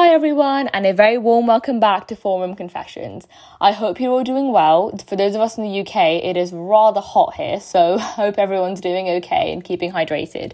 Hi everyone, and a very warm welcome back to Forum Confessions. I hope you're all doing well. For those of us in the UK, it is rather hot here, so I hope everyone's doing okay and keeping hydrated.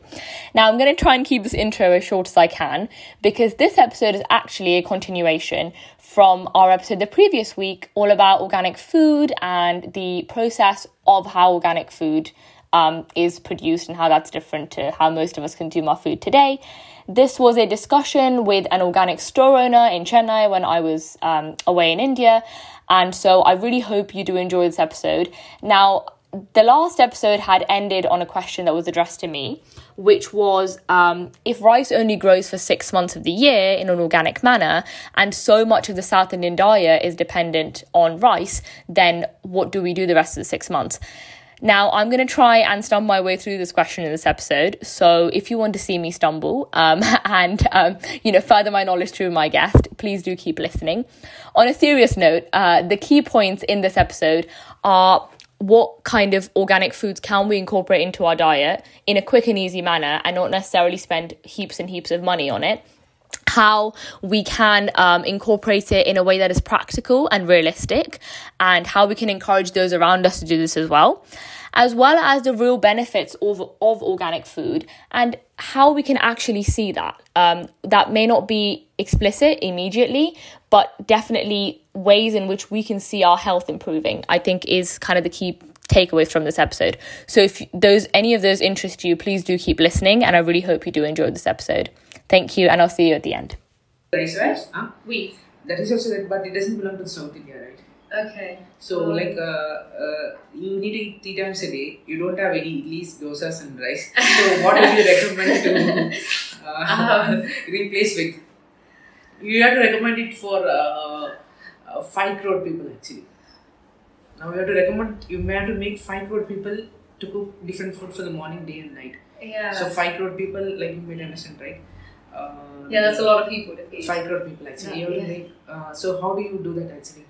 Now, I'm going to try and keep this intro as short as I can because this episode is actually a continuation from our episode the previous week, all about organic food and the process of how organic food um, is produced and how that's different to how most of us consume our food today. This was a discussion with an organic store owner in Chennai when I was um, away in India. And so I really hope you do enjoy this episode. Now, the last episode had ended on a question that was addressed to me, which was um, if rice only grows for six months of the year in an organic manner, and so much of the South Indian diet is dependent on rice, then what do we do the rest of the six months? Now, I'm going to try and stumble my way through this question in this episode. So, if you want to see me stumble um, and um, you know further my knowledge through my guest, please do keep listening. On a serious note, uh, the key points in this episode are what kind of organic foods can we incorporate into our diet in a quick and easy manner and not necessarily spend heaps and heaps of money on it how we can um, incorporate it in a way that is practical and realistic, and how we can encourage those around us to do this as well, as well as the real benefits of, of organic food and how we can actually see that. Um, that may not be explicit immediately, but definitely ways in which we can see our health improving, I think is kind of the key takeaways from this episode. So if those any of those interest you, please do keep listening and I really hope you do enjoy this episode. Thank you, and I'll see you at the end. Rice, right? Huh? Wheat. That is also that, but it doesn't belong to South India, right? Okay. So, Um, like, uh, uh, you need to eat three times a day. You don't have any idlis, dosas, and rice. So, what would you recommend to uh, Um. replace with? You have to recommend it for uh, uh, five crore people actually. Now you have to recommend. You may have to make five crore people to cook different food for the morning, day, and night. Yeah. So five crore people, like you may understand, right? Uh, yeah, that's a lot of people to five crore people actually. Yeah, you have to make. Uh, so how do you do that actually?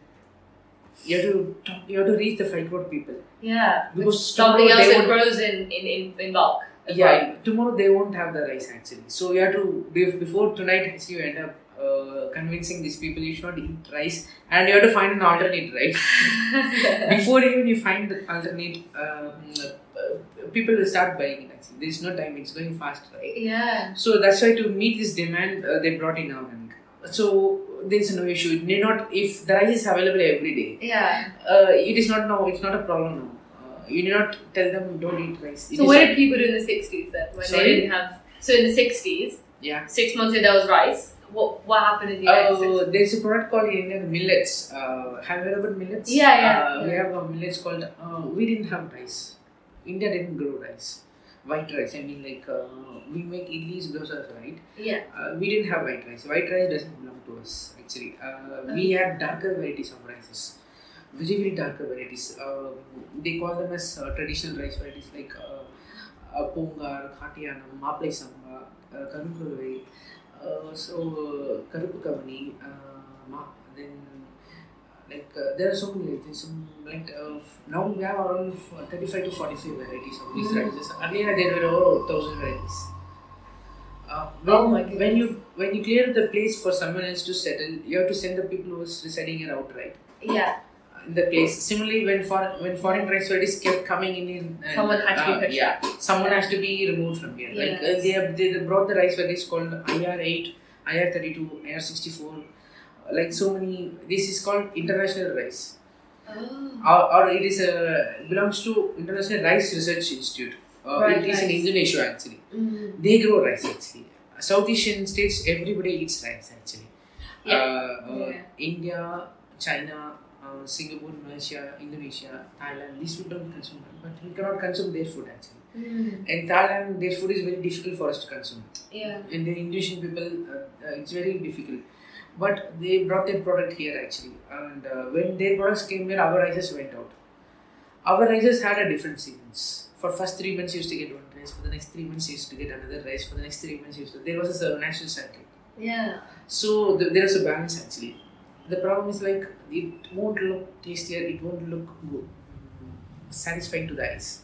You have to talk, you have to reach the five crore people Yeah. because Something tomorrow else that grows in, in, in, in bulk. Yeah, tomorrow they won't have the rice actually. So you have to before tonight actually you end up uh, convincing these people you should not eat rice and you have to find an alternate right. before even you find the alternate, um, people will start buying it actually. There is no time; it's going fast, right? yeah. So that's why to meet this demand, uh, they brought in organic. So there is no issue. It need not if the rice is available every day. Yeah. Uh, it is not now. It's not a problem now. Uh, you need not tell them don't eat rice. It So what did people do in the 60s then? When Sorry? they didn't have. So in the 60s, yeah. six months ago there was rice. What what happened in the United States? Uh, there's a product called Indian millets. Uh, have you heard about millets? Yeah, yeah, Uh, We have a millets called. Uh, we didn't have rice. India didn't grow rice. White rice. I mean, like uh, we make idlis, dosas, right? Yeah. Uh, we didn't have white rice. White rice doesn't belong to us actually. Uh, we had darker varieties of rices, very very darker varieties. Uh, they call them as uh, traditional rice varieties like uh, uh, pongar, khatiyanam, maplai samba, uh. Uh, so uh, karupu kavani, uh, ma, then like uh, there are so many things. some, um, like uh, now we have around 35 to 45 varieties of these mm-hmm. earlier there were over 1000 varieties. Uh, when, oh when you when you clear the place for someone else to settle you have to send the people who's residing here out right? Yeah. In the place. Similarly when for when foreign varieties kept coming in, in and, someone has to be uh, yeah someone has to be removed from here. Uh, yes. like they, have, they brought the rice varieties called ir8 ir32 ir64 like so many, this is called international rice, Oh. or, or it is a belongs to International Rice Research Institute. Uh, Right, it is in right. Indonesia actually. Mm. They grow rice actually. South Asian states, everybody eats rice actually. Yeah. Uh, uh, Yeah. India, China, uh, Singapore, Malaysia, Indonesia, Thailand, these people don't consume it, but we cannot consume their food actually. Mm. In Thailand, their food is very difficult for us to consume. Yeah. In the Indonesian people, uh, uh, it's very difficult. But they brought their product here actually, and uh, when their products came here, our rices went out. Our rices had a different sequence. For first three months, you used to get one rice. For the next three months, you used to get another rice. For the next three months, you used to. There was a natural cycle. Yeah. So th- was a balance actually. The problem is like it won't look tastier. It won't look good, satisfying to the eyes.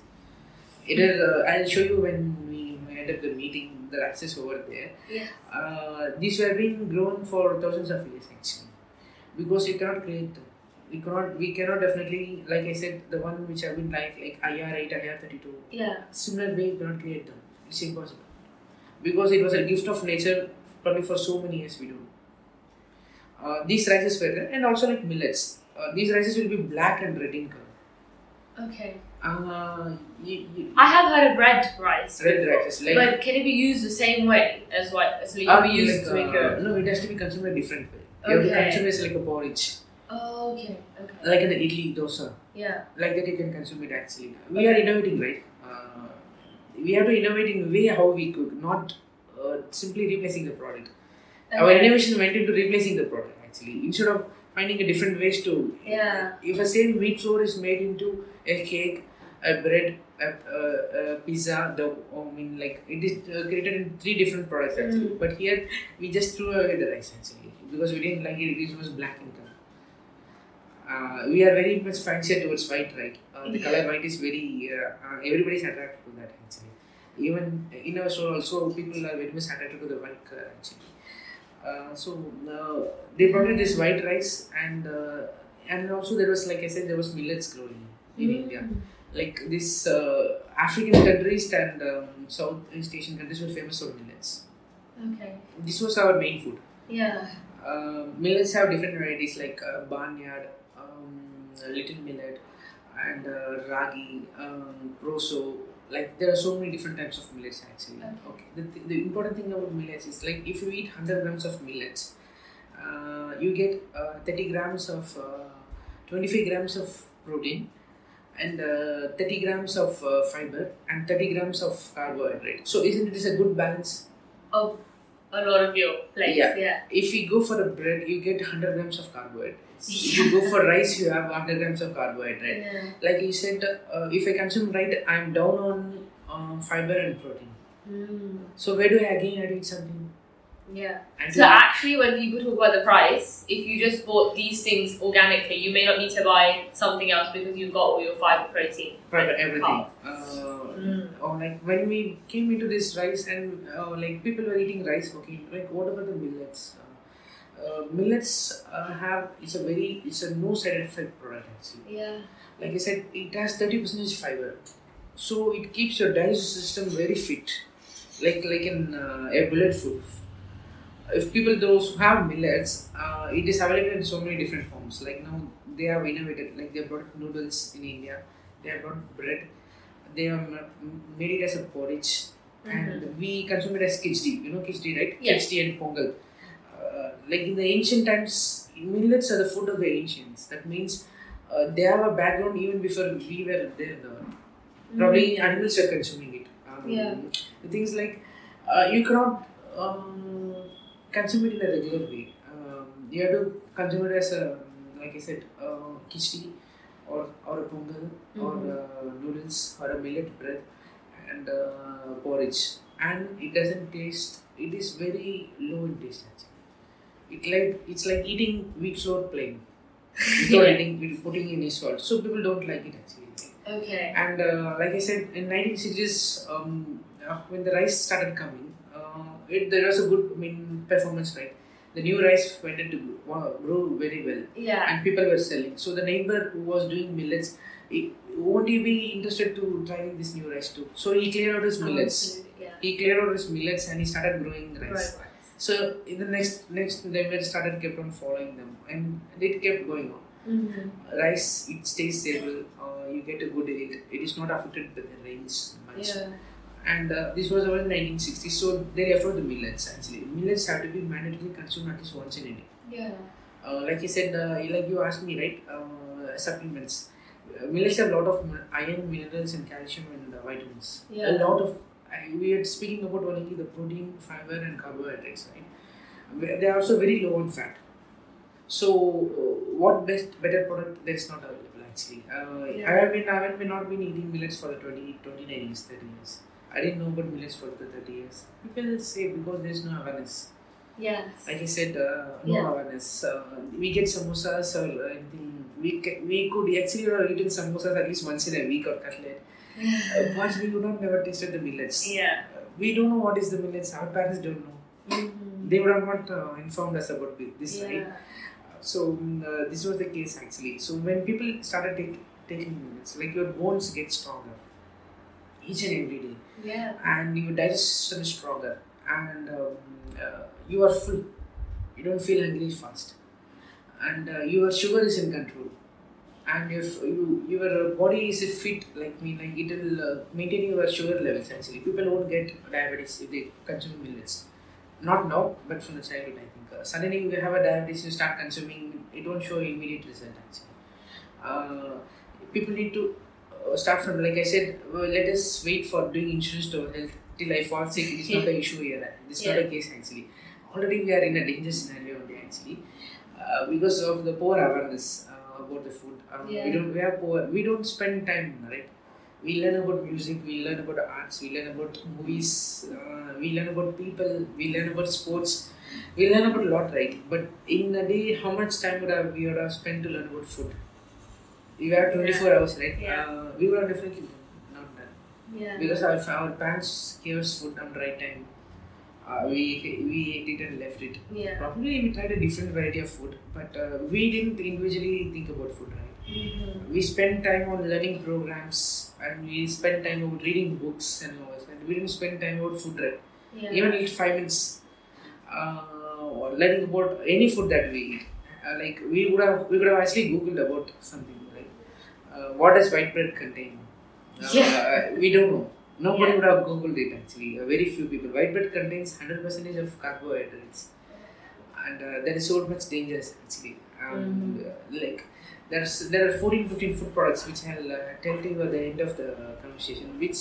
It is. Uh, I'll show you when we up the meeting, the rices over there. Yeah. Uh, these were being grown for thousands of years actually, because you cannot create them. We cannot. We cannot definitely, like I said, the one which have been like like IR eight, IR thirty two. Yeah. Similar way, you cannot create them. It's impossible because it was a gift of nature. Probably for so many years we do. Uh, these rices were there, and also like millets. Uh, these rices will be black and red in color. Okay. Uh, you, you, I have heard of red rice. red before. rices like But can it be used the same way as white? So it uh, can be used like, to make uh, a. no, it has to be consumed a different way. You have to Okay. consume it like a porridge, Oh, okay. Okay. like an idli dosa. Yeah. Like that, you can consume it actually. We are innovating, right? Uh, we have to innovate in way how we cook, not uh, simply replacing the product. Our innovation went into replacing the product actually, instead of finding a different ways to. Yeah. If a same wheat flour is made into a cake, a bread, a, a, a pizza, the I mean like it is uh, created in three different products actually. Mm. But here we just threw away the rice actually because we didn't like it. It was black in color. Uh, we are very much fancier towards white, right? Uh, the Yeah. color white is very. Uh, uh, everybody's attracted to that actually. Even in our store also, people are very much attracted to the white color actually. Uh, so uh, they brought in this white rice and uh, and also there was like I said there was millets growing in Mm. India. Like this uh, African countries and um, Southeast Asian countries were famous for millets. Okay. This was our main food. Yeah. Uh, millets have different varieties like uh, barnyard, um, little millet, and uh, ragi, um, proso. Like there are so many different types of millets actually. Okay. Okay. The, th- the important thing about millets is like if you eat 100 grams of millets, uh, you get uh, 30 grams of uh, 25 grams of protein and uh, 30 grams of uh, fiber and 30 grams of carbohydrate. So isn't it is a good balance? Of a lot of your plates. Yeah. Yeah. If you go for a bread, you get 100 grams of carbohydrates. If you go for rice, you have 100 grams of carbohydrate. Yeah. Like you said, uh, if I consume right, I'm down on um, fiber and protein. Mm. So where do I again add in something? Yeah. And So actually, when people talk about the price, if you just bought these things organically, you may not need to buy something else because you've got all your fiber, protein. fiber, everything. Oh. Uh, Mm. or like when we came into this rice and uh, like people were eating rice, okay, like what about the millets? Uh, uh, millets uh, have it's a very it's a no side effect product actually. Yeah. like I said, it has 30% fiber. So it keeps your digestive system very fit, like like in uh, a bulletproof. If people those who have millets, uh, it is available in so many different forms. Like now they have innovated, like they have brought noodles in India, they have brought bread, they have made it as a porridge, and we consume it as khichdi. You know khichdi, right? Yeah. Khichdi and pongal. Uh, like in the ancient times, millets are the food of the ancients. That means uh, they have a background even before we were there. earth. Probably animals were consuming it. Um, Yeah. The things like uh, you cannot um, consume it in a regular way. Um, you have to consume it as a, like I said, uh, khichdi or, or a pongal or Mhm. uh, noodles or a millet bread and uh, porridge. And it doesn't taste, it is very low in taste actually. It like it's like eating wheat flour plain without Yeah. with putting in any salt. So people don't like it actually. Okay. And uh, like I said, in 1960s, um, uh, when the rice started coming, it, there was a good I mean, performance, right? The new rice went into grow, grow very well, Yeah. and people were selling. So the neighbor who was doing millets, he, won't he be interested to try this new rice too? So he cleared out his millets. Yeah. He cleared out his millets and he started growing rice. Right. So in the next next neighbor started kept on following them, and it kept going on Mm-hmm. rice it stays stable uh, you get a good yield it is not affected by the rains much Yeah. And uh, this was around 1960s so they left out the millets actually millets have to be mandatorily consumed at least once in a day Yeah. uh, like you said uh, like you asked me right uh, supplements uh, millets have a lot of iron minerals and calcium and uh, vitamins Yeah. a lot of we are speaking about only the protein fiber and carbohydrates right they are also very low on fat so, uh, what best better product there is not available actually. Uh, Yeah. I have been I have been not been eating millets for the 20, 29 years, 30 years. I didn't know about millets for the 30 years. People say because there is no awareness. Yes. Like I said, uh, no Yeah. awareness. Uh, we get samosas or anything. We, ca- we could actually have eaten samosas at least once in a week or cutlet. Uh, but we would not never tasted the millets. Yeah. Uh, we don't know what is the millets. Our parents don't know. Mm-hmm. They would have not uh, informed us about thi- this, right? So mm, uh, this was the case actually. So when people started take, taking millets, like your bones get stronger each and every day, Yeah. and your digestion is stronger, and um, uh, you are full. You don't feel hungry fast, and uh, your sugar is in control, and if you your body is fit like me, like it will uh, maintain your sugar levels. Actually, people won't get diabetes if they consume millets. Not now, but from the childhood, I think. Uh, suddenly you have a diabetes, you start consuming, it won't show immediate result actually. Uh, people need to start from, like I said, well, let us wait for doing insurance to health till I fall sick. It's not an issue here. It's not a case actually. Already we are in a danger scenario only actually uh, because of the poor awareness uh, about the food. Um, Yeah. We don't. We are poor. We don't spend time right. We learn about music. We learn about arts. We learn about movies. Uh, we learn about people. We learn about sports. We learn about a lot, right? But in a day, how much time would have we would have spent to learn about food? We have 24 hours, right? Yeah. Uh, we would have definitely not done Yeah. because our, our parents gave us food on the right time. Uh, we we ate it and left it. Yeah. Probably we tried a different variety of food, but uh, we didn't individually think about food, right? Mm-hmm. We spent time on learning programs and we spent time on reading books and all that. And we didn't spend time about food, right? Yeah. Even eat five minutes uh, or learning about any food that we eat. Uh, like we would have we would have actually googled about something, what does white bread contain? Uh, Yeah. we don't know. Nobody Yeah. would have googled it actually. Uh, very few people. White bread contains hundred percentage of carbohydrates, and uh, that is so much dangerous actually. Um, Like there's there are 14, 15 food products which I'll uh, tell to you at the end of the uh, conversation, which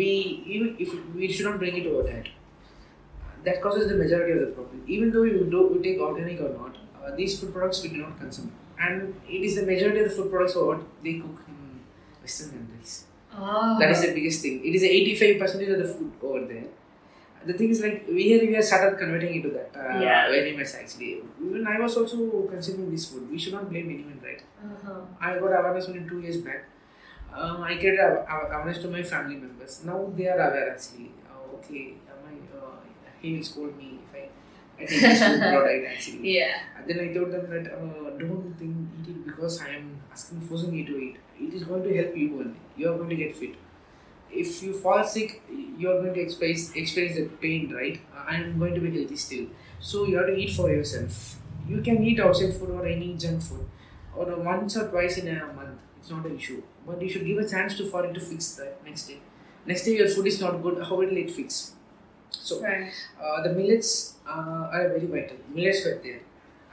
we even if we should not bring it over that. That causes the majority of the problem. Even though you do you take organic or not, uh, these food products we do not consume, and it is the majority of the food products are what they cook in Western countries. Oh. That is the biggest thing. It is eighty five percent of the food over there. The thing is like we here we have started converting into that uh, Yeah. very much actually. Even I was also consuming this food. We should not blame anyone, right? Uh-huh. I got awareness only two years back. Uh, I awa- awareness to my family members. Now they are aware actually. Uh, okay, I, uh, he will scold me if I, I take this food product actually. Yeah. And then I told them that uh, don't think eat it because I am asking forcing you to eat. It is going to help you only. You are going to get fit. If you fall sick, you are going to experience experience the pain, right? I am going to be healthy still. So you have to eat for yourself. You can eat outside food or any junk food, or once or twice in a month. It's not an issue. But you should give a chance to for it to fix that next day. Next day your food is not good. How will it fix? So Right. uh, the millets uh, are very vital. Millets were there,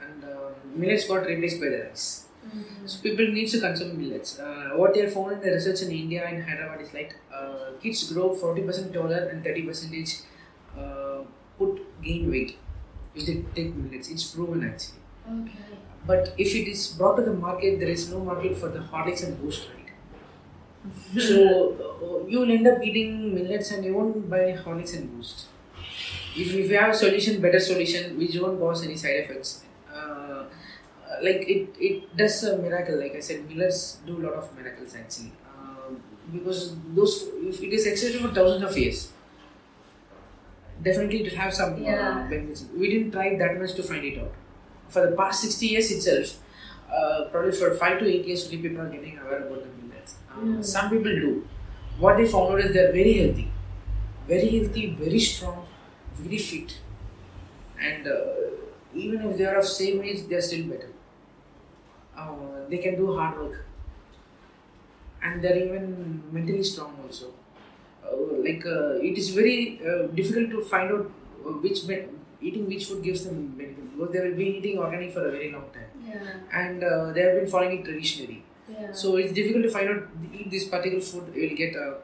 and uh, millets got replaced by the rice. Mm-hmm. So people need to consume millets. Uh, what they have found in the research in India and Hyderabad is like uh, kids grow forty percent taller and thirty percentage uh, put gain weight if they take millets. It's proven actually. Okay. But if it is brought to the market, there is no market for the Horlicks and Boost, right? so uh, you will end up eating millets and you won't buy Horlicks and Boost. If, if you have a solution, better solution, which won't cause any side effects, uh, like it, it does a miracle. Like I said, millets do a lot of miracles actually. Uh, because those, if it is existed for thousands of years, definitely to have some uh, Yeah. benefits. We didn't try that much to find it out. For the past 60 years itself, uh, probably for 5 to 8 years, only people are getting aware about the millets. Uh, Mm. Some people do. What they found out is they're very healthy. Very healthy, very strong, very fit. And uh, even if they are of same age, they're still better. Uh, they can do hard work. And they're even mentally strong also. Uh, like uh, it is very uh, difficult to find out which eating which food gives them benefit because they have been eating organic for a very long time Yeah. and uh, they have been following it traditionally. Yeah. So it's difficult to find out eat this particular food you will get a,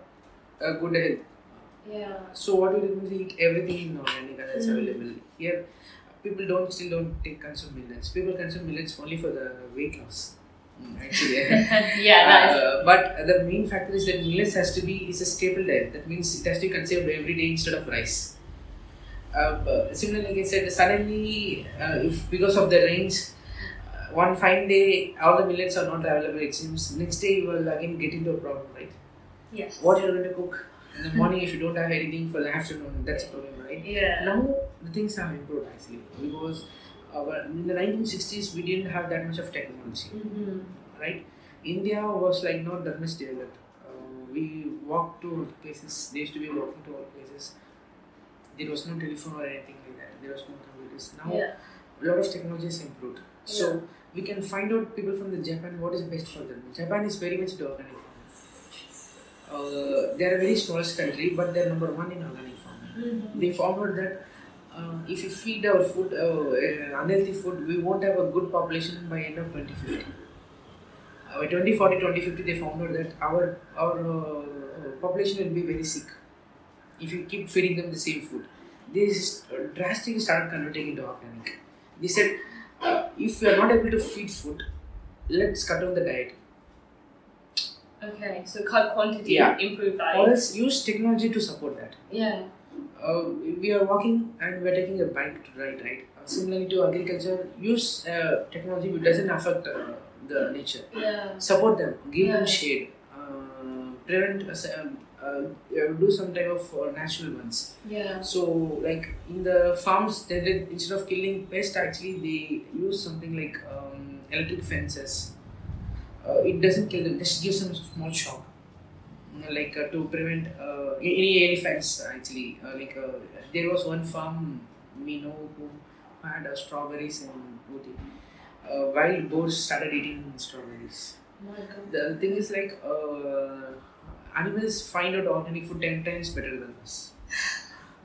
a good health. Yeah. So what we do is eat everything in organic and it's Mm. available here. People don't still don't take consume millets. People consume millets only for the weight loss. Mm, Actually, yeah. Is. uh, but the main factor is that millets has to be is a staple diet. That means it has to be consumed every day instead of rice. Uh, similarly, like I said, suddenly, uh, if because of the rains, uh, one fine day all the millets are not available. It seems next day you will again get into a problem, right? Yes. What you're going to cook? In the morning, if you don't have anything for the afternoon, that's a problem, right? Yeah. Now the things have improved actually because our, in the 1960s we didn't have that much of technology, Mm-hmm. right? India was like not that much developed. Uh, we walked to places. They used to be walking to all places. There was no telephone or anything like that. There was no computers. Now Yeah. a lot of technology has improved. So we can find out people from the Japan what is best for them. Japan is very much the organic. Uh, they are a very smallest country, but they're number one in organic farming. Mm-hmm. They found out that uh, if you feed our food uh, unhealthy food, we won't have a good population by end of 2050. Uh, by 2040, 2050, they found out that our our uh, population will be very sick if you keep feeding them the same food. They drastically started converting into organic. They said, if we are not able to feed food, let's cut down the diet. Okay. So cut quantity, Yeah. improve Or value. else use technology to support that. Yeah. uh, we are walking and we're taking a bike to ride, right? Uh, similarly to agriculture, use uh, technology which doesn't affect uh, the nature. Yeah. Support them, give Yeah. them shade, uh, prevent, uh, um, uh, uh, do some type of uh, natural ones. Yeah. So, like in the farms, they did, instead of killing pests, actually they use something like um, electric fences. Uh, it doesn't kill them; just gives them a small shock, like uh, to prevent uh, any elephants. Actually, uh, like uh, there was one farm we know who had uh, strawberries in Ooty. Uh, wild boars started eating strawberries. Oh The thing is like uh, animals find out organic food ten times better than us.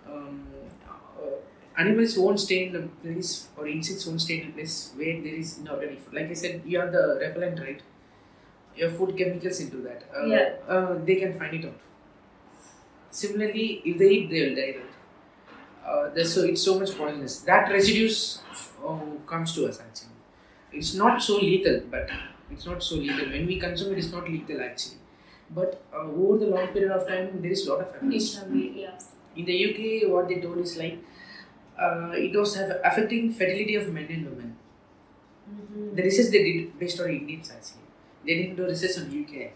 Um, uh, animals won't stay in the place, or insects won't stay in the place where there is inorganic food. Like I said, you have the repellent, right? You have food chemicals into that. Uh, Yeah. uh, they can find it out. Similarly, if they eat, they will die, right? Uh, so it's so much poisonous. That residues uh, comes to us actually. It's not so lethal, but it's not so lethal. When we consume it, it's not lethal actually. But uh, over the long period of time, there is a lot of It evidence. can be, yeah. In the UK, what they told is like uh, it was have affecting fertility of men and women. Mm-hmm. The research they did based on Indians actually. They didn't do research on UK.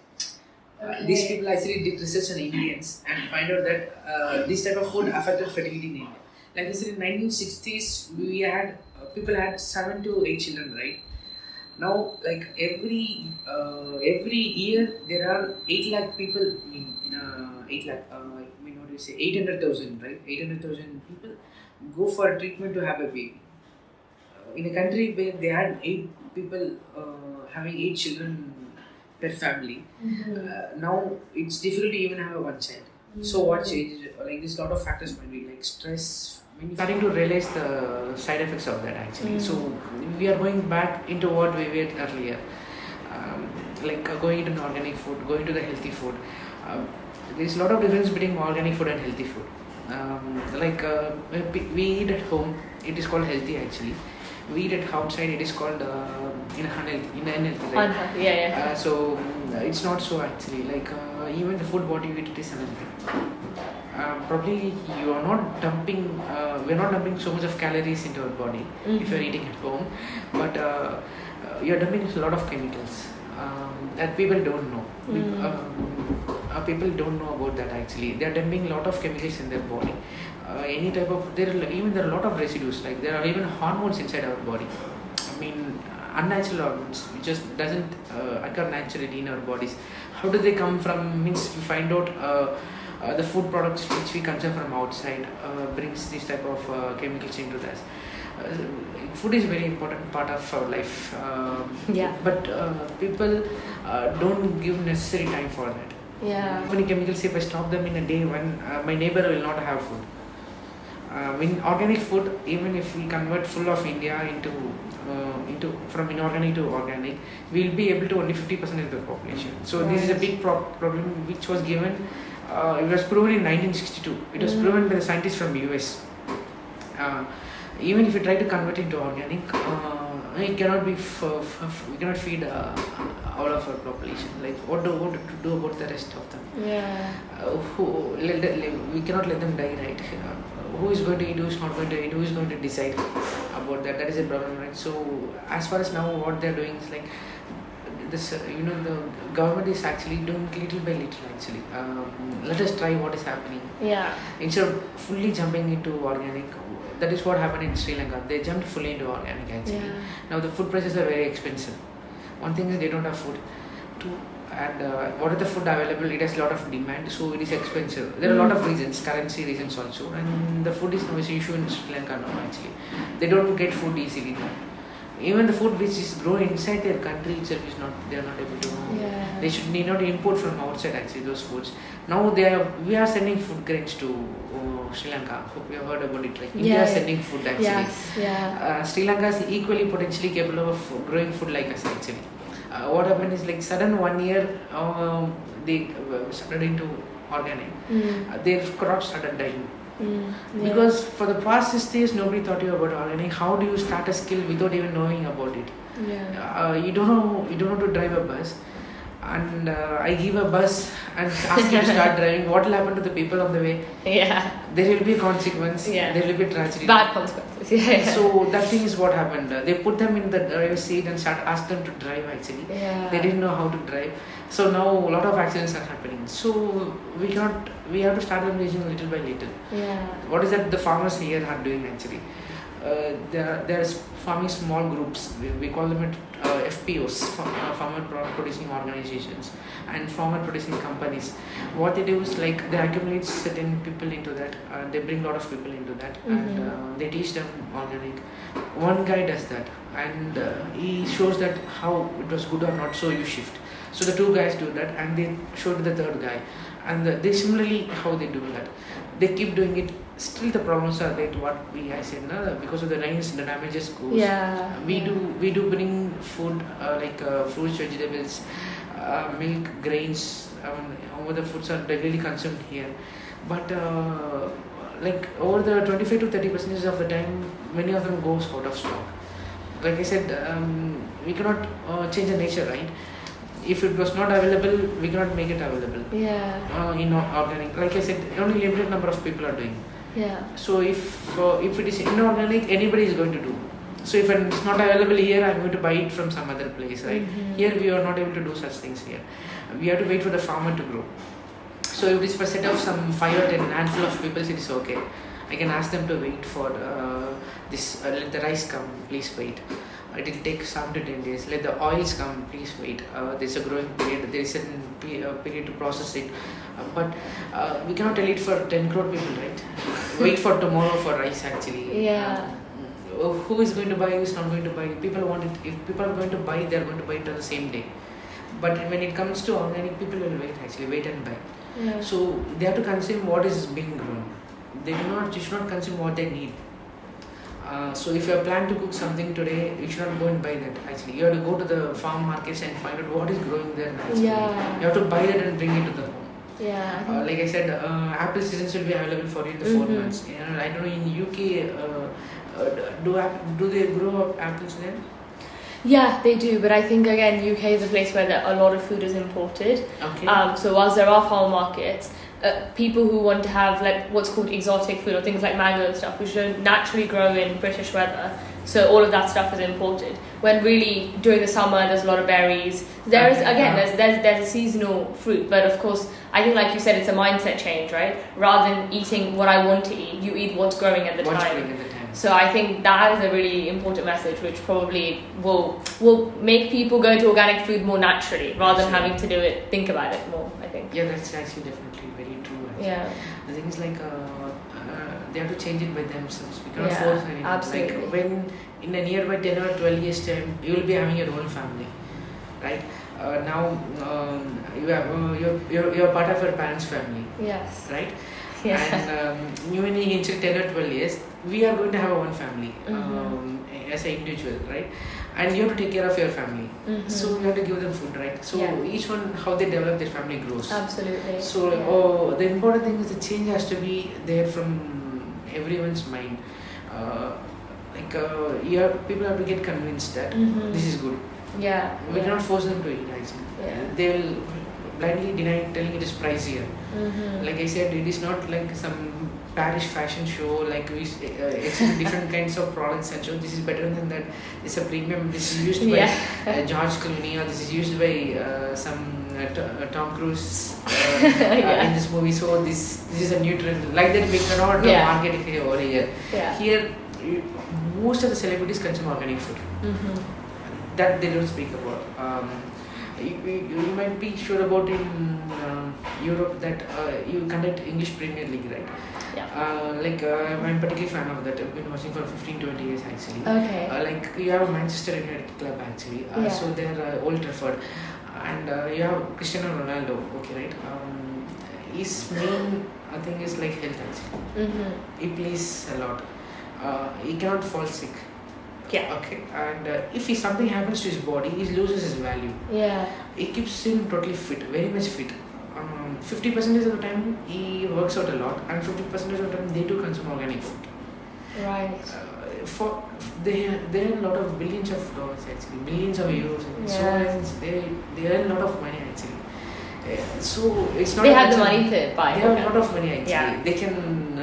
Uh, these people actually did research on Indians and find out that uh, this type of food affected fertility in India. Like I said, in 1960s, we had uh, people had seven to eight children, right? Now, like every uh, every year, there are eight lakh people in, in uh, eight lakh. Uh, I mean, what do you say? Eight hundred thousand, right? Eight hundred thousand people go for treatment to have a baby. Uh, in a country where they had eight people uh, having eight children per family, uh, now it's difficult to even have a one child. So what changed? Like there's a lot of factors might be like stress. When you're starting to realize the side effects of that actually. So we are going back into what we were earlier, um, like uh, going into organic food, going to the healthy food. Um, there's a lot of difference between organic food and healthy food. Um, like uh, we we eat at home, it is called healthy actually. We eat it outside, it is called uh, in unhealthy, in unhealthy. Right? Unhealthy, yeah, yeah. Uh, so mm, it's not so actually like uh, even the food what you eat it is unhealthy. Uh, probably you are not dumping. Uh, we're not dumping so much of calories into our body if you're eating at home, but uh, uh, you're dumping a lot of chemicals um, that people don't know. Um, uh, people don't know about that actually. They're dumping a lot of chemicals in their body. Uh, any type of there are, even there are a lot of residues like there are even hormones inside our body. I mean unnatural hormones which just doesn't uh, occur naturally in our bodies. How do they come from? Means we find out. Uh, uh, the food products which we consume from outside uh, brings this type of uh, chemicals into us. Uh, food is very important part of our life. Um, Yeah. But uh, people uh, don't give necessary time for that. Yeah. How many chemicals? If I stop them in a day, when uh, my neighbor will not have food. Uh, in organic food, even if we convert full of India into uh, into from inorganic to organic, we'll be able to only fifty percent of the population. So this is a big pro- problem which was given. Uh, it was proven in 1962. It was proven by the scientists from US. Uh, even if you try to convert into organic, uh, it cannot be. F- f- we cannot feed uh, all of our population. Like what do what to do about the rest of them? Yeah. uh, who let, let- we cannot let them die right who is going to eat who is not going to eat who is going to decide about that that is a problem right so as far as now what they're doing is like this you know the government is actually doing little by little actually. Um, let us try what is happening Yeah. instead of fully jumping into organic. That is what happened in Sri Lanka. They jumped fully into organic actually. Yeah. Now the food prices are very expensive. One thing is they don't have food. Two, and uh, what is the food available? It has a lot of demand, so it is expensive. There are a lot of reasons, currency reasons also, and the food is an issue in Sri Lanka now. Actually, they don't get food easily now. Even the food which is grown inside their country itself is not. They are not able to. Yeah. They should need not import from outside actually those foods. Now they are. We are sending food grains to uh, Sri Lanka. Hope you have heard about it. Like India Yeah, is sending food actually Yes. Yeah. uh, Sri Lanka is equally potentially capable of growing food like us actually. Uh, what happened is like sudden one year um, they uh, started into organic. Mm. Uh, their crops started dying Mm. Yeah. because for the past six years nobody thought you about organic. How do you start a skill without even knowing about it? Yeah. Uh, you don't know you don't know to drive a bus. And uh, I give a bus and ask you to start driving. What will happen to the people on the way? Yeah. There will be consequence. Yeah. There will be tragedy. Bad consequences. Yeah. So that thing is what happened. Uh, They put them in the driver's seat and start ask them to drive. Actually, yeah. they didn't know how to drive. So now a lot of accidents are happening. So we cannot. We have to start engaging little by little. Yeah. What is that the farmers here are doing actually? Uh, there there's farming small groups. We, we call them it, uh, FPOs, uh, farmer pro- producing organizations, and farmer producing companies. What they do is like they accumulate certain people into that. Uh, they bring a lot of people into that, and Mhm. uh, they teach them organic. One guy does that, and uh, he shows that how it was good or not. So you shift. So the two guys do that, and they show to the third guy, and the, they similarly how they do that. They keep doing it. Still, the problems are there. What we I said, no, because of the rains, the damages goes. Yeah. We yeah. do we do bring food uh, like uh, fruits, vegetables, uh, milk, grains. Um, all the foods are regularly consumed here, but uh, like over the twenty five to thirty percent of the time, many of them goes out of stock. Like I said, um, we cannot uh, change the nature, right? If it was not available, we cannot make it available. Yeah. Uh, in or- organic, like I said, only limited number of people are doing. Yeah. So if uh, if it is inorganic, anybody is going to do. So if it's not available here, I'm going to buy it from some other place, right? Mhm. Here we are not able to do such things here. We have to wait for the farmer to grow. So if it is for set of some five or ten handful of people, it is okay. I can ask them to wait for uh, this. Uh, let the rice come. Please wait. It will take some to ten days. Let the oils come. Please wait. Uh, there's a growing period. There is a uh, period to process it. Uh, but uh, we cannot tell it for ten crore people, right? wait for tomorrow for rice actually. Yeah. Uh, who is going to buy? Who is not going to buy? People want it. If people are going to buy, they are going to buy it on the same day. But when it comes to organic, people will wait actually, wait and buy. Yeah. So they have to consume what is being grown. They do not. You should not consume what they need. Uh, so if you have planned to cook something today, you should not go and buy that. Actually, you have to go to the farm markets and find out what is growing there. Actually. Yeah. You have to buy it and bring it to the home. Yeah. Uh, like I said, uh, apple seasons will be available for you in the four Mhm. months. You know, I don't know in UK. Uh, uh, do do they grow apples there? Yeah, they do, but I think again, UK is a place where a lot of food is imported. Okay. Um, so whilst there are farm markets, uh, people who want to have like what's called exotic food or things like mango and stuff, which don't naturally grow in British weather, so all of that stuff is imported. When really during the summer, there's a lot of berries. There is again, there's, there's there's a seasonal fruit, but of course, I think like you said, it's a mindset change, right? Rather than eating what I want to eat, you eat what's growing at the What's time. at the time? So I think that is a really important message, which probably will will make people go to organic food more naturally, rather than having to do it, think about it more. I think. Yeah, that's actually definitely Yeah. The thing is like uh, uh, they have to change it by themselves. We cannot Yeah, force anyone. absolutely. Like when in a nearby ten or twelve years time, you will be having your own family, right? Uh, now um, you have uh, you're, you're you're part of your parents' family, Yes. right? Yeah. And um, you when you ten or twelve years, we are going to have our own family Mhm. um, as an individual, right? And you have to take care of your family. Mhm. So you have to give them food, right? So Yeah. each one how they develop their family grows. Absolutely. So Yeah. oh, the important thing is the change has to be there from everyone's mind. Uh, like uh, you have, people have to get convinced that Mhm. this is good. Yeah. We yeah. cannot force them to eat. Actually, Yeah. they will blindly deny telling it is pricier. Mm-hmm. Like I said, it is not like some Paris fashion show. Like we uh, exhibit different kinds of products and show this is better than that. This is a premium. This is used by uh, George Clooney or this is used by uh, some uh, uh, Tom Cruise uh, Yeah. in this movie. So this this is a new trend. Like that, we cannot Yeah. market it here over here. Yeah. Here, most of the celebrities consume organic food Mm-hmm. that they don't speak about. Um, you, you, you might be sure about in um, Europe that uh, you conduct English Premier League, right? Yeah. Uh, like uh, I'm particularly fan of that. I've been watching for 15, 20 years actually. Okay. Uh, like you have a Manchester United club actually, uh, Yeah. so they're uh, Old Trafford, and uh, you have Cristiano Ronaldo. Okay, right? Um, his main uh, thing is like health actually. Mm-hmm. He plays a lot. Uh, he cannot fall sick. Yeah. Okay, and uh, if he, something happens to his body, he loses his value. Yeah. It keeps him totally fit, very much fit. Um, 50% of the time he works out a lot, and 50% of the time they do consume organic food. Right. Uh, for they they earn a lot of billions of dollars actually, billions of euros. and So Yeah. hence they they earn a lot of money actually. Uh, so it's not. They have the money to buy. They have a lot of money actually. Yeah. They can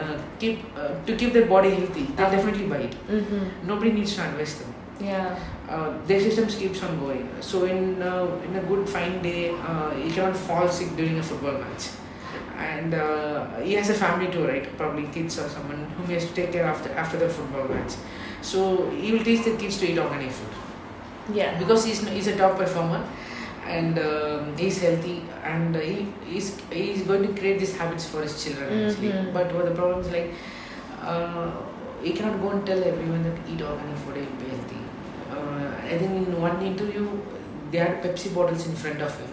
uh, keep uh, to keep their body healthy. They definitely buy it. Mm-hmm. Nobody needs to advise them. Yeah. Uh, their systems keeps on going. So in uh, in a good fine day, uh, he cannot fall sick during a football match, and uh, he has a family too, right? Probably kids or someone whom he has to take care after after the football match. So he will teach the kids to eat organic food Yeah. because he's he's a top performer. And um, he's healthy, and he he's, he's going to create these habits for his children actually. Mhm. But what the problem is like, uh, he cannot go and tell everyone that eat organic food, you'll be healthy. I think in one interview, they had Pepsi bottles in front of him.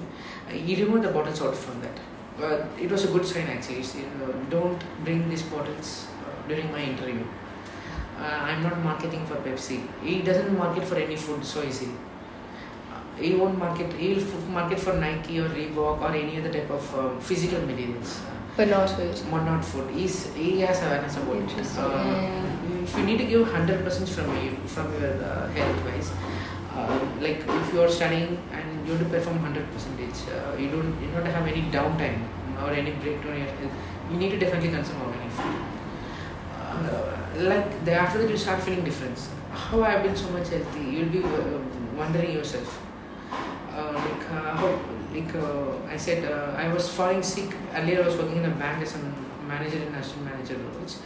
Uh, he removed the bottles out from that. Uh, it was a good sign actually. He said, uh, don't bring these bottles uh, during my interview. Uh, I'm not marketing for Pepsi. He doesn't market for any food so easily. Uh, he won't market. He'll market for Nike or Reebok or any other type of uh, physical materials. But not food. but not food. He's, he has awareness about it. Uh, yeah. If you need to give hundred percent from you from your uh, health wise, like if you are studying and you want to perform hundred percentage, uh, you don't you don't have any downtime or any breakdown in your health. You need to definitely consume organic food. Uh, like the, after that you start feeling difference. How I have been so much healthy? You'll be uh, wondering yourself. Uh, like uh, how, like uh, I said, uh, I was falling sick. Earlier, I was working in a bank as a manager and assistant manager roles.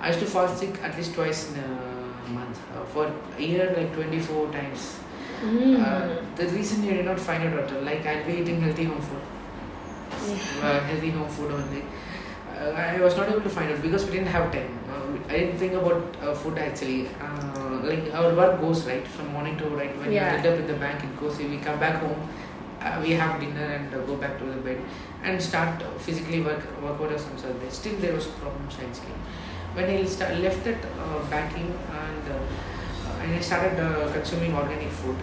I used to fall sick at least twice in a month. Uh, for a year, like 24 times. Mm. Uh, the reason you did not find out, doctor, like I'll be eating healthy home food. Uh, healthy home food only. Uh, I was not able to find out because we didn't have time. Uh, I didn't think about uh, food actually. Uh, like our work goes right from morning to right when Yeah. we end up in the bank, it goes. We come back home, uh, we have dinner and uh, go back to the bed and start physically work work out or some sort. Still there was problems actually. When I start, left that uh, banking and uh, and I started uh, consuming organic food,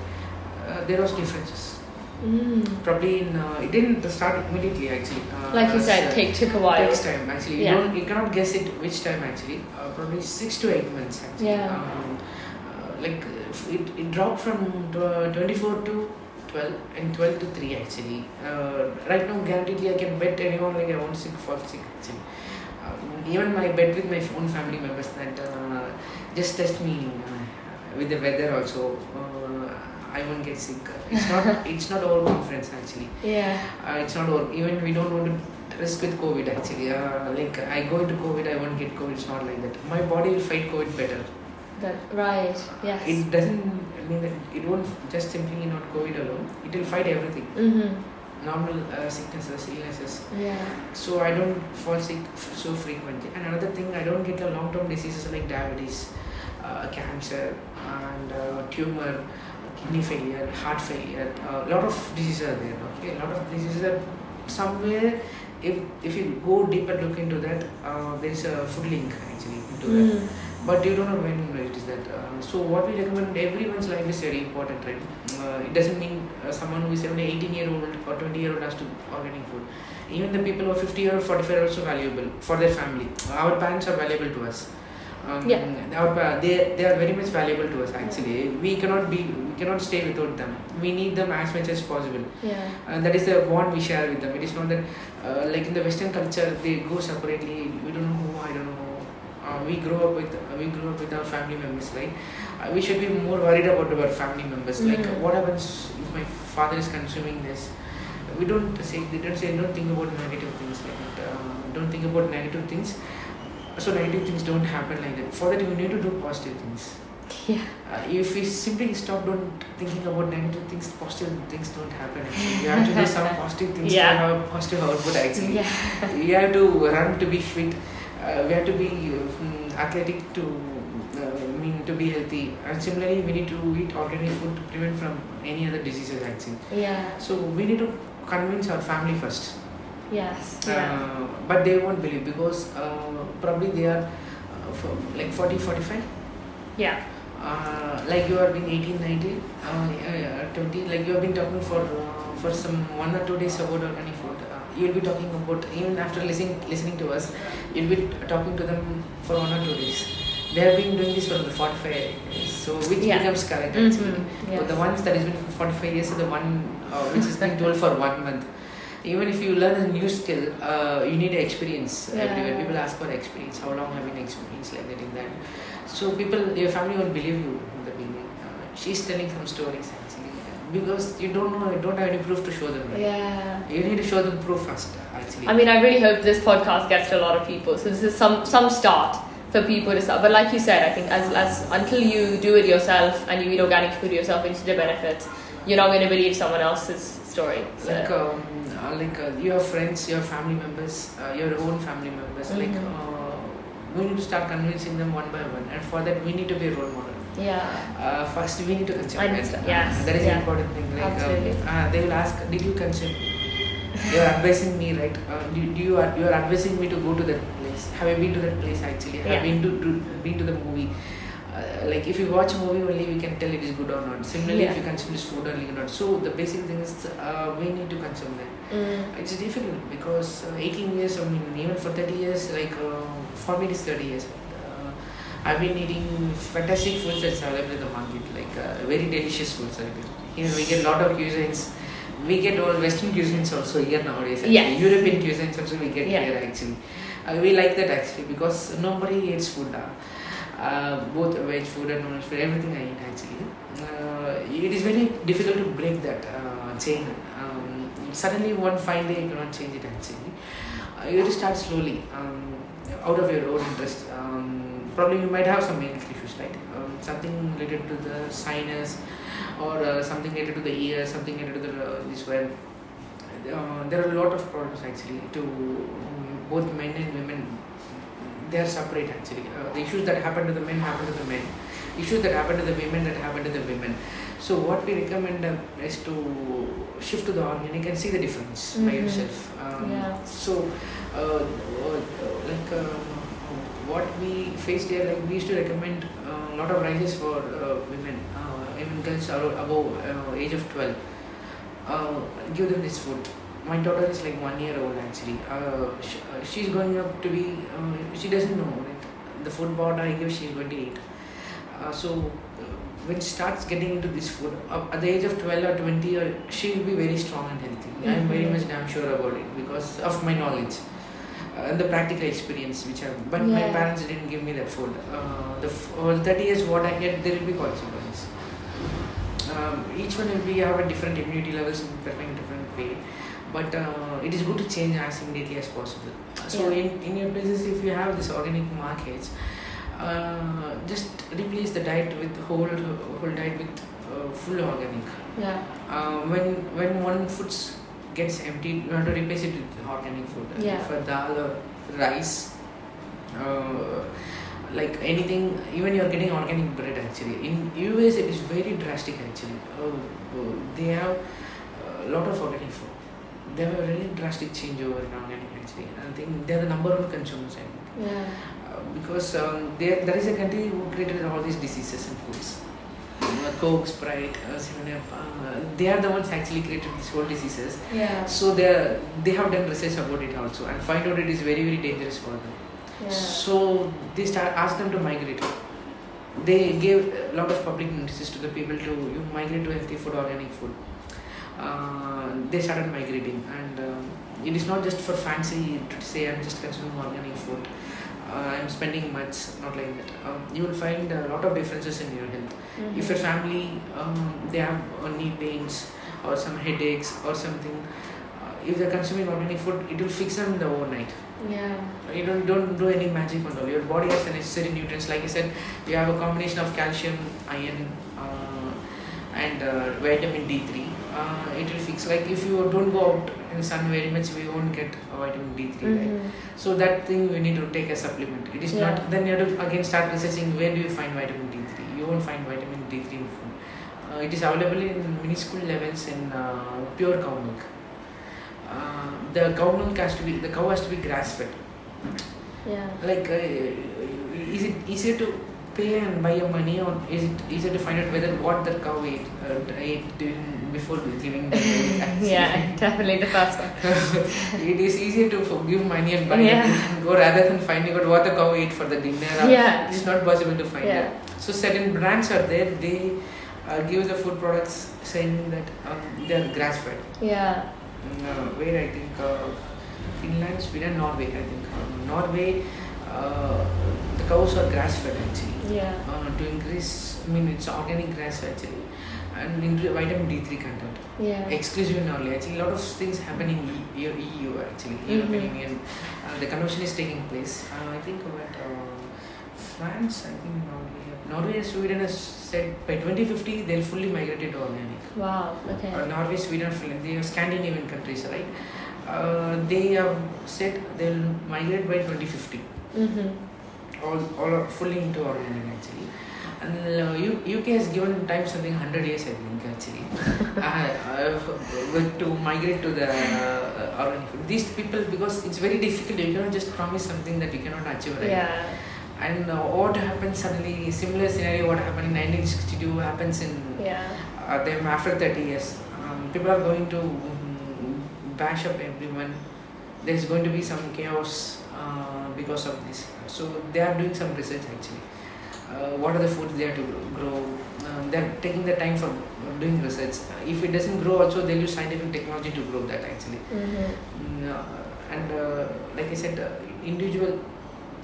uh, there was differences. Mm. Probably in uh, it didn't start immediately actually. Uh, Like you said, uh, take took a while. takes time actually. Yeah. You don't you cannot guess it which time actually. Uh, probably six to eight months actually. Yeah. Um, uh, like uh, it, it dropped from tw- 24 to 12 and 12 to 3 actually. Uh, right now guaranteedly I can bet anyone like I won't sick fall sick actually. Um, even my bet with my own family members that uh, just test me uh, with the weather also. Uh, I won't get sick. It's not. it's not overconfidence actually Yeah. uh, it's not over. Even we don't want to risk with COVID actually. Uh, like I go into COVID, I won't get COVID. It's not like that. My body will fight COVID better. That right. Yes. It doesn't mean that it won't just simply not COVID alone. It will fight everything. mm-hmm. Normal uh, sicknesses, illnesses. Yeah. So I don't fall sick f- so frequently. And another thing, I don't get the long-term diseases like diabetes, cancer, and uh, tumor, kidney failure, heart failure. A lot of diseases are there. Okay, a lot of diseases are somewhere. If if you go deeper look into that, uh, there is a food link actually into that. Mm. But you don't know when it is that. Uh, so what we recommend, everyone's life is very important, right? Uh, it doesn't mean uh, someone who is only 18 year old or 20 year old has to organic food. Even the people who are 50 or 45 are also valuable for their family. Our parents are valuable to us. Um, Yeah. they are- they they are very much valuable to us. Actually, we cannot be we cannot stay without them. We need them as much as possible. Yeah. And that is the bond we share with them. It is not that uh, like in the Western culture they go separately. We don't know who I don't know. Uh, we grow up with uh, we grow up with our family members, right? Uh, we should be more worried about our family members. Like Mm. what happens if my father is consuming this? We don't say they don't say don't think about negative things like that. Uh, don't think about negative things. So negative things don't happen like that. For that, we need to do positive things. Yeah. Uh, if we simply stop don't thinking about negative things, positive things don't happen. Actually. You have to do some positive things Yeah. to have positive output. Actually, Yeah. we have to run to be fit. Uh, we have to be um, athletic to uh, mean to be healthy. And similarly, we need to eat organic food to prevent from any other diseases. Actually, Yeah. so we need to convince our family first. Yes. Yeah. Uh, but they won't believe because uh, probably they are uh, like 40 45 Yeah. uh, like you have been 18 19 uh, yeah, yeah, 20 like you have been talking for uh, for some one or two days about organic food uh, you'll be talking about even after listening listening to us you'll be talking to them for one or two days they have been doing this for the 45 years so which Yeah. becomes correct actually Mhm, but the ones that has been for 45 years are the one uh, which has been told for one month even if you learn a new skill uh, you need experience Yeah. everywhere people ask for experience how long have you been experienced like that in that so people your family won't believe you in the beginning uh, she's telling some stories actually because you don't know you don't have any proof to show them right? Yeah. you need to show them proof first actually I mean, I really hope this podcast gets to a lot of people. So this is some some start for people to start. But like you said, I think as as until you do it yourself and you eat organic food yourself and see the benefits, you're not going to believe someone else's story. So. like um, uh, like uh, your friends your family members uh, your own family members like Mhm. uh, we need to start convincing them one by one and for that we need to be a role model yeah. uh, first we need to consume I understand, yes, that is yeah. an important thing like Absolutely. um, uh, they will ask did you consume you're advising me right uh, do, do you are you are advising me to go to that place have you been to that place actually have Yeah. you been to, to been to the movie uh, like if you watch a movie only we can tell it is good or not similarly Yeah. if you consume this food only or not so the basic thing is uh, we need to consume that Mm. it's difficult because uh, 18 years, I mean, even for 30 years, like uh, for me, it is 30 years. Uh, I've been eating fantastic foods that's available in the market, like uh, very delicious foods. Here we get a lot of cuisines. We get all Western cuisines also here nowadays. Yes. European cuisines also we get Yeah. here actually. Uh, we like that actually because nobody eats food. Uh, uh, both veg food and non-veg food, everything I eat actually. Uh, it is very difficult to break that uh, chain. Um, suddenly one fine day you cannot change it actually. Uh, you have to start slowly um, out of your own interest. Um, probably you might have some health issues, right? Um, something related to the sinus or uh, something related to the ear, something related to the uh, this well. There are a lot of problems actually to both men and women they are separate actually. Uh, the issues that happen to the men happen to the men. Issues that happen to the women that happen to the women. So what we recommend uh, is to shift to the organic and see the difference by Mhm. yourself. Um, Yeah. So uh, uh, like um, what we faced here, like we used to recommend a lot of rices for uh, women, uh, even girls are above uh, age of twelve. Uh, give them this food my daughter is like one year old actually. Uh, sh- uh, she's going up to be. Uh, she doesn't know like the food what I give, she's going to eat. Uh, so uh, when she starts getting into this food, uh, at the age of twelve or twenty, or she will be very strong and healthy. I'm very Mhm. much damn sure about it because of my knowledge. Uh, and the practical experience which I have, but my parents didn't give me that food. Uh, the f- uh, 30 years what I get there will be consequences. Um, each one will be have a different immunity levels in different different way but uh, it is good to change as immediately as possible so Yeah. in, in your places if you have this organic markets uh, just replace the diet with whole whole diet with uh, full organic Yeah. uh, when when one food gets empty you have to replace it with organic food Yeah. for dal or rice uh, like anything even you're getting organic bread actually in us it is very drastic actually uh, uh, they have a lot of organic food they have a really drastic changeover in organic actually i think they're the number one consumers I think. Yeah. Uh, because um, there, there is a country who created all these diseases and foods uh, coke sprite uh, 7 uh, they are the ones actually created these whole diseases Yeah. so they are, they have done research about it also and find out it is very very dangerous for them Yeah. So they start asked them to migrate. They gave a lot of public notices to the people to you migrate to healthy food, organic food. Uh, they started migrating, and um, it is not just for fancy to say I'm just consuming organic food. Uh, I'm spending much, not like that. Um, you will find a lot of differences in your health. If your family um, they have uh, knee pains or some headaches or something, uh, if they're consuming organic food, it will fix them in the overnight. Yeah. You don't don't do any magic on all. Your body has the necessary nutrients. Like I said, you have a combination of calcium, iron, uh, and uh, vitamin D three. Uh, it will fix. Like if you don't go out in the sun very much, we won't get vitamin D 3 right? So that thing we need to take a supplement. It is Yeah. not. Then you have to again start researching where do you find vitamin D three. You won't find vitamin D three in food. Uh, it is available in minuscule levels in uh, pure cow milk. Uh, the cow milk has to be the cow has to be grass fed. Yeah. Like, uh, is it easier to pay and buy your money, or is it easier to find out whether what the cow ate, uh, ate before giving the? Yeah, definitely the first one. it is easier to give money and buy Yeah. it, go rather than finding out what the cow ate for the dinner. Yeah. It's not possible to find Yeah. out. So certain brands are there. They uh, give the food products saying that um, they are grass fed. Yeah. Uh, where I think uh, Finland, Sweden, Norway. I think um, Norway, uh, the cows are grass fed actually. Yeah. Uh, to increase, I mean it's organic grass actually, and increase vitamin D three content Yeah. exclusive in Norway. Actually, a lot of things happen in EU, EU actually, European Mhm. Union. Uh, the convention is taking place. Uh, I think about uh, France, I think Norway. Norway and Sweden has said by 2050 they'll fully migrate to organic. Wow. Okay. Norway, Sweden, Finland, they are Scandinavian countries, right? Uh, they have said they'll migrate by 2050 Mm-hmm. all, all are fully into organic actually. And uh, U- UK has given time something 100 years, I think, actually, uh, to migrate to the uh, organic food. These people, because it's very difficult, you cannot just promise something that you cannot achieve, right? Yeah. And uh, what happens suddenly, similar scenario, what happened in 1962 happens in Yeah. uh, them after 30 years. Um, people are going to um, bash up everyone. There's going to be some chaos because of this. So they are doing some research actually. Uh, what are the foods they have to grow? Um, they're taking the time for doing research. If it doesn't grow, also they'll use scientific technology to grow that actually. Mm-hmm. Mm, uh, and uh, like I said, uh, individual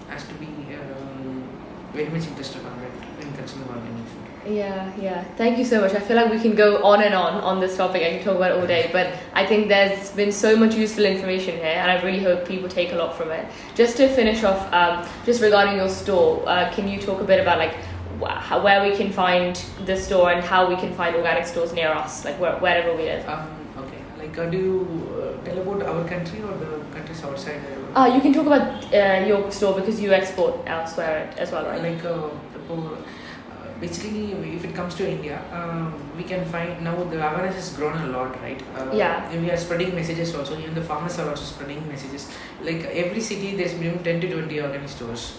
has to be um, very much interested on that in consuming organic. Yeah, yeah. Thank you so much. I feel like we can go on and on on this topic. I can talk about it all day, but I think there's been so much useful information here, and I really hope people take a lot from it. Just to finish off, um, just regarding your store, uh, can you talk a bit about like wh- how, where we can find the store and how we can find organic stores near us, like where, wherever we live? Um, okay. Like, uh, do you uh, tell about our country or the countries outside? Uh, you can talk about uh, your store because you export elsewhere as well, right? Like, uh, uh, basically, if it comes to India, um, we can find now the awareness has grown a lot, right? Uh, Yeah. and We are spreading messages also. Even the farmers are also spreading messages. Like every city, there's minimum 10 to 20 organic stores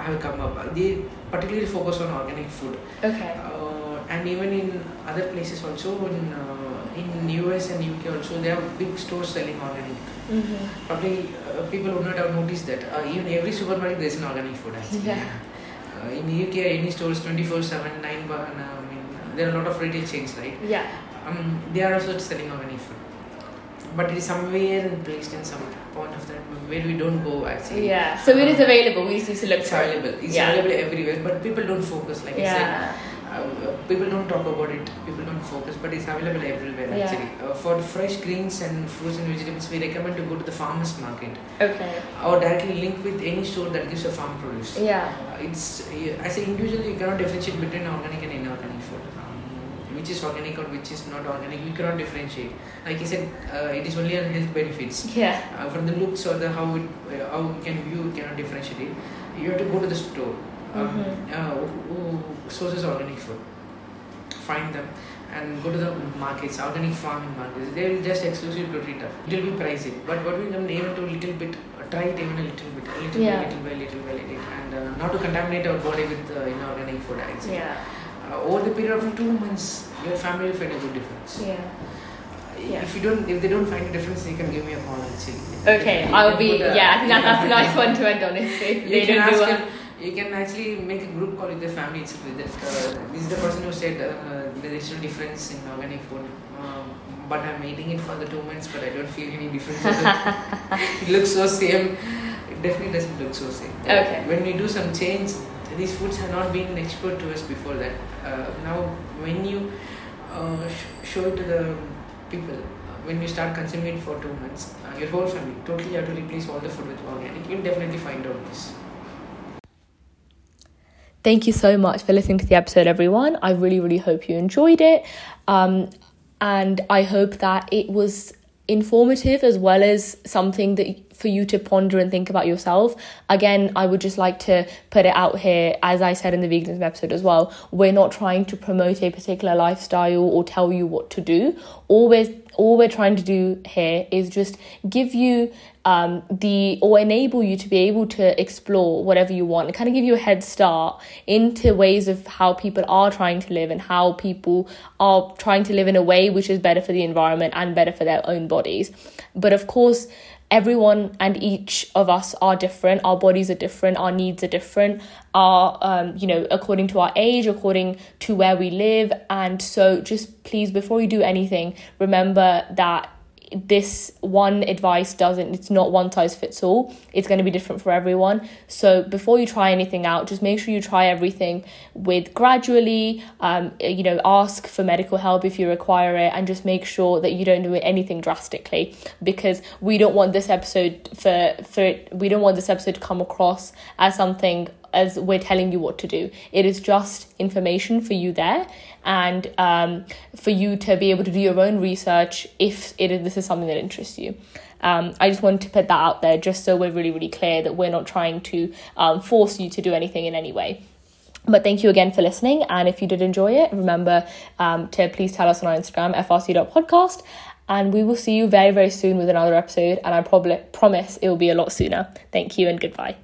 i have come up. They particularly focus on organic food. Okay. uh, and even in other places also in uh, in US and UK also there are big stores selling organic. Mm-hmm. Probably uh, people would not have noticed that uh, even every supermarket there is an organic food actually. Yeah. Uh, in UK any stores 24 7 9 bar, and, uh, I mean there are a lot of retail chains right. Yeah. Um, they are also selling organic food. But it is somewhere placed in some point of time where we don't go actually. Yeah. So it is available. We to look It's available. It's Yeah. available everywhere, but people don't focus. Like I said, Yeah. Uh, people don't talk about it people don't focus but it's available everywhere Yeah. actually uh, for fresh greens and fruits and vegetables we recommend to go to the farmers market Okay. or directly link with any store that gives a farm produce Yeah. uh, it's uh, as an individual you cannot differentiate between organic and inorganic food um, which is organic or which is not organic you cannot differentiate like I said uh, it is only on health benefits Yeah. uh, from the looks or the how it uh, how you can view you cannot differentiate it you have to go to the store um, Mhm. uh, who, sources organic food find them and go to the markets organic farming markets they will just exclusive to retail it will be pricey but what we can aim to a little bit uh, try it even a little bit a little Yeah. bit little by little by little and uh, not to contaminate our body with uh, inorganic food actually Yeah. uh, over the period of two months your family will find a good difference Yeah. Yeah. if you don't, if they don't find a difference, you can give me a call and see. Okay, I'll be. Yeah, I think that, that's a nice one to end on. If, they can don't do ask a, him, you can actually make a group call with the family itself. That uh, this is the person who said uh, there is no difference in organic food. Um, but I'm eating it for the two months, but I don't feel any difference. it looks so same. It definitely doesn't look so same. Okay. When we do some change, these foods have not been exposed to us before that. Uh, now, when you uh, sh- show it to the people, uh, when you start consuming it for two months, uh, your whole family totally have to replace all the food with organic. You'll definitely find out this. Thank you so much for listening to the episode, everyone. I really, really hope you enjoyed it. Um, and I hope that it was informative as well as something that for you to ponder and think about yourself. Again, I would just like to put it out here, as I said in the veganism episode as well, we're not trying to promote a particular lifestyle or tell you what to do. All we're all we're trying to do here is just give you um, the or enable you to be able to explore whatever you want and kind of give you a head start into ways of how people are trying to live and how people are trying to live in a way which is better for the environment and better for their own bodies. But of course, everyone and each of us are different. Our bodies are different. Our needs are different. Our um, you know according to our age according to where we live. And so just please before you do anything remember that this one advice doesn't it's not one size fits all. It's going to be different for everyone. So before you try anything out just make sure you try everything with gradually um, you know ask for medical help if you require it and just make sure that you don't do anything drastically because we don't want this episode for for we don't want this episode to come across as something as we're telling you what to do. It is just information for you there and um, for you to be able to do your own research if it is, this is something that interests you. Um, I just wanted to put that out there just so we're really, really clear that we're not trying to um, force you to do anything in any way. But thank you again for listening. And if you did enjoy it, remember um, to please tell us on our Instagram, frc.podcast. And we will see you very, very soon with another episode. And I probably promise it will be a lot sooner. Thank you and goodbye.